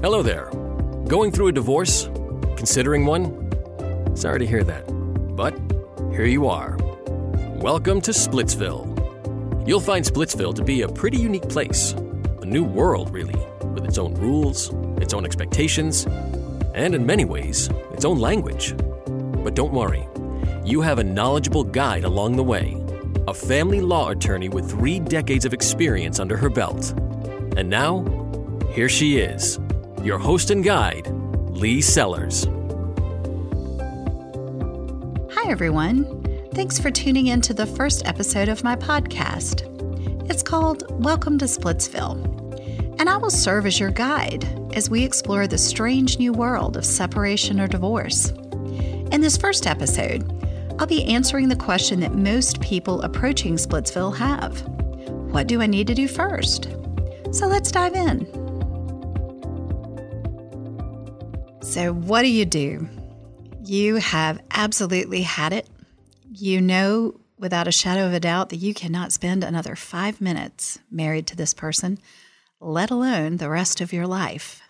Hello there. Going through a divorce? Considering one? Sorry to hear that. But here you are. Welcome to Splitsville. You'll find Splitsville to be a pretty unique place. A new world, really, with its own rules, its own expectations, and in many ways, its own language. But don't worry, you have a knowledgeable guide along the way, a family law attorney with three decades of experience under her belt. And now, here she is, your host and guide, Lee Sellers. Hi, everyone. Thanks for tuning in to the first episode of my podcast. It's called Welcome to Splitsville, and I will serve as your guide as we explore the strange new world of separation or divorce. In this first episode, I'll be answering the question that most people approaching Splitsville have What do I need to do first? So let's dive in. So, what do you do? You have absolutely had it. You know without a shadow of a doubt that you cannot spend another five minutes married to this person, let alone the rest of your life,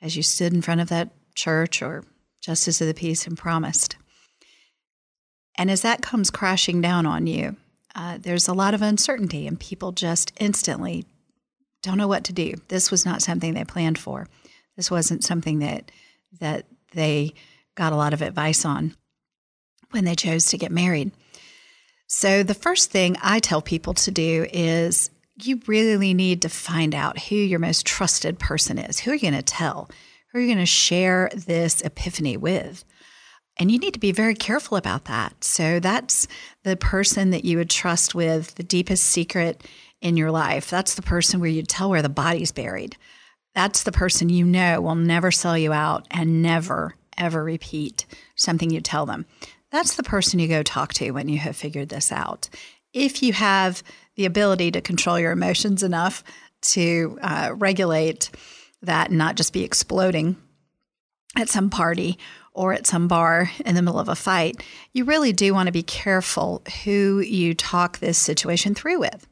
as you stood in front of that church or justice of the peace and promised. And as that comes crashing down on you, uh, there's a lot of uncertainty, and people just instantly don't know what to do. This was not something they planned for. This wasn't something that that they got a lot of advice on when they chose to get married. So the first thing I tell people to do is you really need to find out who your most trusted person is. Who are you going to tell? Who are you going to share this epiphany with? And you need to be very careful about that. So that's the person that you would trust with the deepest secret in your life. That's the person where you'd tell where the body's buried. That's the person you know will never sell you out and never, ever repeat something you tell them. That's the person you go talk to when you have figured this out. If you have the ability to control your emotions enough to uh, regulate that and not just be exploding at some party or at some bar in the middle of a fight, you really do want to be careful who you talk this situation through with.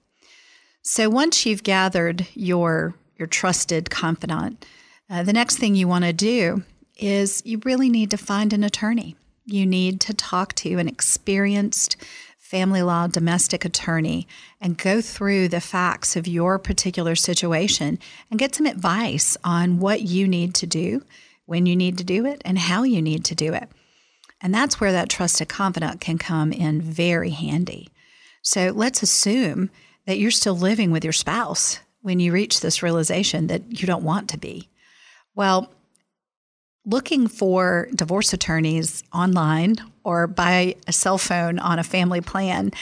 So once you've gathered your your trusted confidant, uh, the next thing you want to do is you really need to find an attorney. You need to talk to an experienced family law domestic attorney and go through the facts of your particular situation and get some advice on what you need to do, when you need to do it, and how you need to do it. And that's where that trusted confidant can come in very handy. So let's assume that you're still living with your spouse when you reach this realization that you don't want to be. Well, looking for divorce attorneys online or by a cell phone on a family plan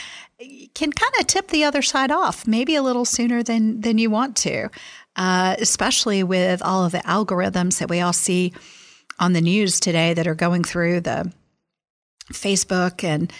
can kind of tip the other side off maybe a little sooner than than you want to uh, especially with all of the algorithms that we all see on the news today that are going through the facebook and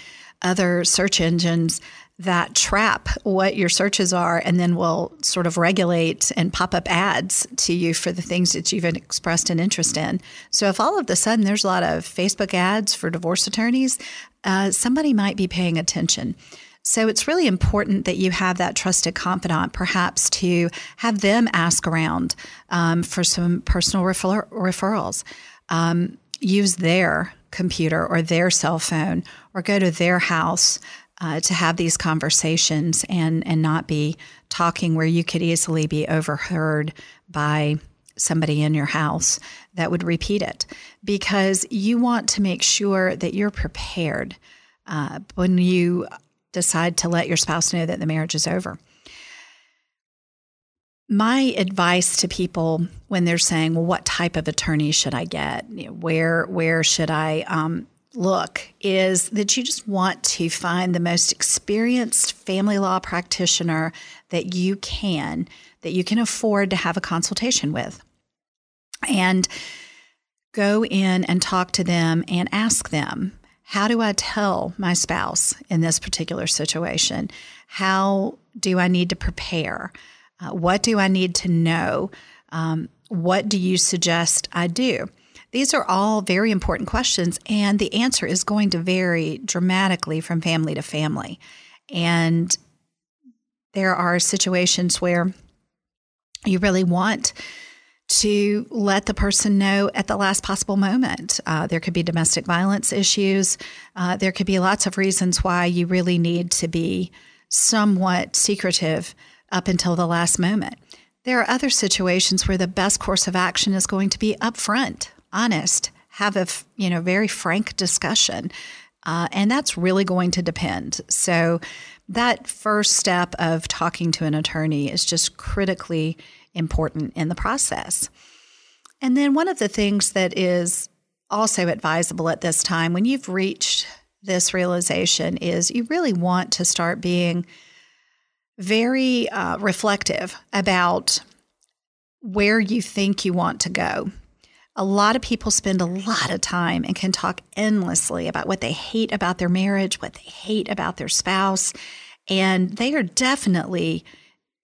other search engines that trap what your searches are and then will sort of regulate and pop up ads to you for the things that you've expressed an interest in. So if all of a sudden there's a lot of Facebook ads for divorce attorneys, uh, somebody might be paying attention. So it's really important that you have that trusted confidant, perhaps to have them ask around um, for some personal refer- referrals. Um, use their computer or their cell phone or go to their house uh, to have these conversations and and not be talking where you could easily be overheard by somebody in your house that would repeat it because you want to make sure that you're prepared uh, when you decide to let your spouse know that the marriage is over. My advice to people when they're saying, "Well, what type of attorney should I get? Where where should I um, look is that you just want to find the most experienced family law practitioner that you can, that you can afford to have a consultation with. And go in and talk to them and ask them, how do I tell my spouse in this particular situation? How do I need to prepare? Uh, what do I need to know? Um, what do you suggest I do? These are all very important questions, and the answer is going to vary dramatically from family to family. And there are situations where you really want to let the person know at the last possible moment. Uh, there could be domestic violence issues. Uh, there could be lots of reasons why you really need to be somewhat secretive up until the last moment. There are other situations where the best course of action is going to be upfront, honest, have a you know very frank discussion, uh, and that's really going to depend. So that first step of talking to an attorney is just critically important in the process. And then one of the things that is also advisable at this time when you've reached this realization is you really want to start being very uh, reflective about where you think you want to go. A lot of people spend a lot of time and can talk endlessly about what they hate about their marriage, what they hate about their spouse, and they are definitely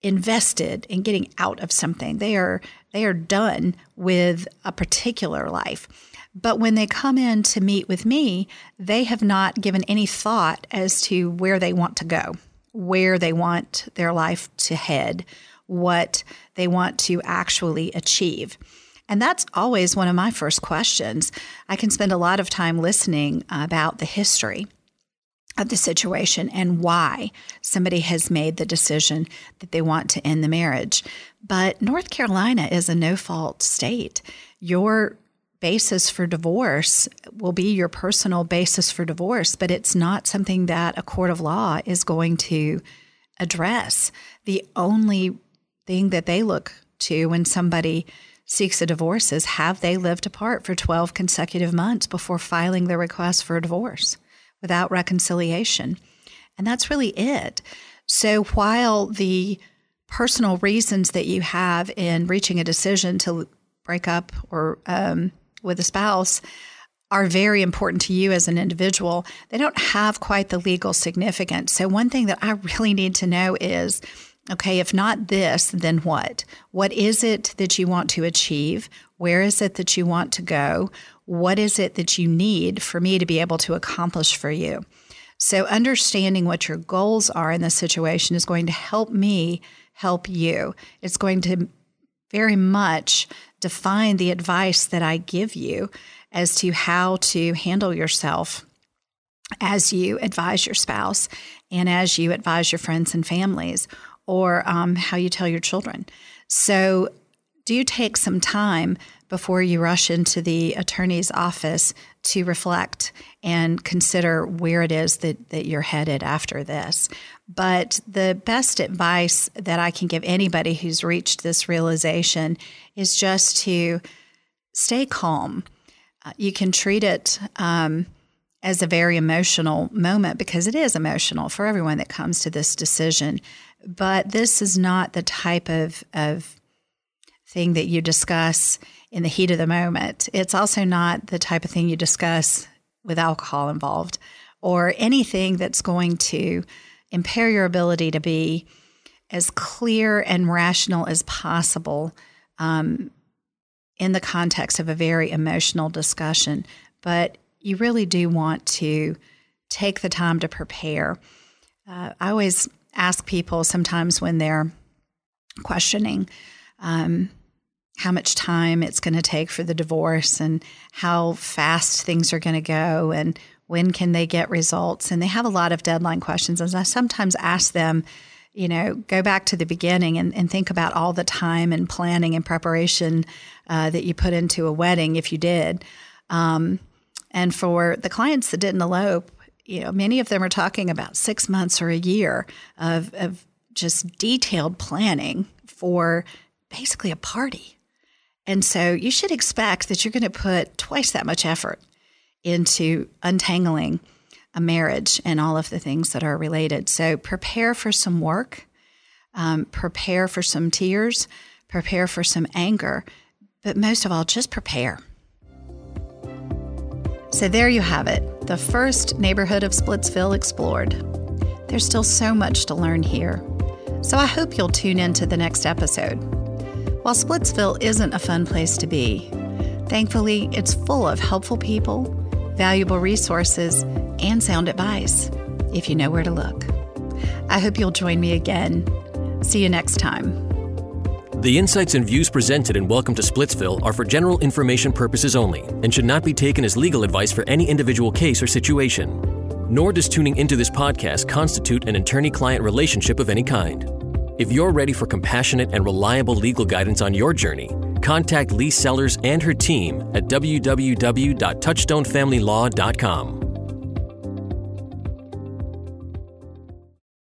invested in getting out of something. They are they are done with a particular life. But when they come in to meet with me, they have not given any thought as to where they want to go, where they want their life to head, what they want to actually achieve. And that's always one of my first questions. I can spend a lot of time listening about the history of the situation and why somebody has made the decision that they want to end the marriage. But North Carolina is a no fault state. Your basis for divorce will be your personal basis for divorce, but it's not something that a court of law is going to address. The only thing that they look to when somebody seeks a divorce is have they lived apart for 12 consecutive months before filing their request for a divorce? without reconciliation. And that's really it. So while the personal reasons that you have in reaching a decision to break up or um, with a spouse are very important to you as an individual, they don't have quite the legal significance. So, one thing that I really need to know is okay, if not this, then what? What is it that you want to achieve? Where is it that you want to go? What is it that you need for me to be able to accomplish for you? So, understanding what your goals are in this situation is going to help me help you. It's going to very much define the advice that I give you as to how to handle yourself as you advise your spouse and as you advise your friends and families or um, how you tell your children. So, do take some time before you rush into the attorney's office to reflect and consider where it is that, that you're headed after this. But the best advice that I can give anybody who's reached this realization is just to stay calm. Uh, you can treat it um, as a very emotional moment because it is emotional for everyone that comes to this decision. But this is not the type of, of thing that you discuss in the heat of the moment. It's also not the type of thing you discuss with alcohol involved or anything that's going to impair your ability to be as clear and rational as possible um, in the context of a very emotional discussion. But you really do want to take the time to prepare. Uh, I always ask people sometimes when they're questioning um, how much time it's going to take for the divorce and how fast things are going to go and when can they get results. And they have a lot of deadline questions. And i sometimes ask them you know go back to the beginning and, and think about all the time and planning and preparation uh, that you put into a wedding if you did. Um, and for the clients that didn't elope you know, many of them are talking about six months or a year of, of just detailed planning for basically a party. And so you should expect that you're going to put twice that much effort into untangling a marriage and all of the things that are related. So prepare for some work, um, prepare for some tears, prepare for some anger, but most of all, just prepare. So there you have it the first neighborhood of Splitsville explored. There's still so much to learn here, so I hope you'll tune in to the next episode. While Splitsville isn't a fun place to be, thankfully it's full of helpful people, valuable resources, and sound advice if you know where to look. I hope you'll join me again. See you next time. The insights and views presented in Welcome to Splitsville are for general information purposes only and should not be taken as legal advice for any individual case or situation. Nor does tuning into this podcast constitute an attorney client relationship of any kind. If you're ready for compassionate and reliable legal guidance on your journey, contact Lee Sellers and her team at www.touchstonefamilylaw.com.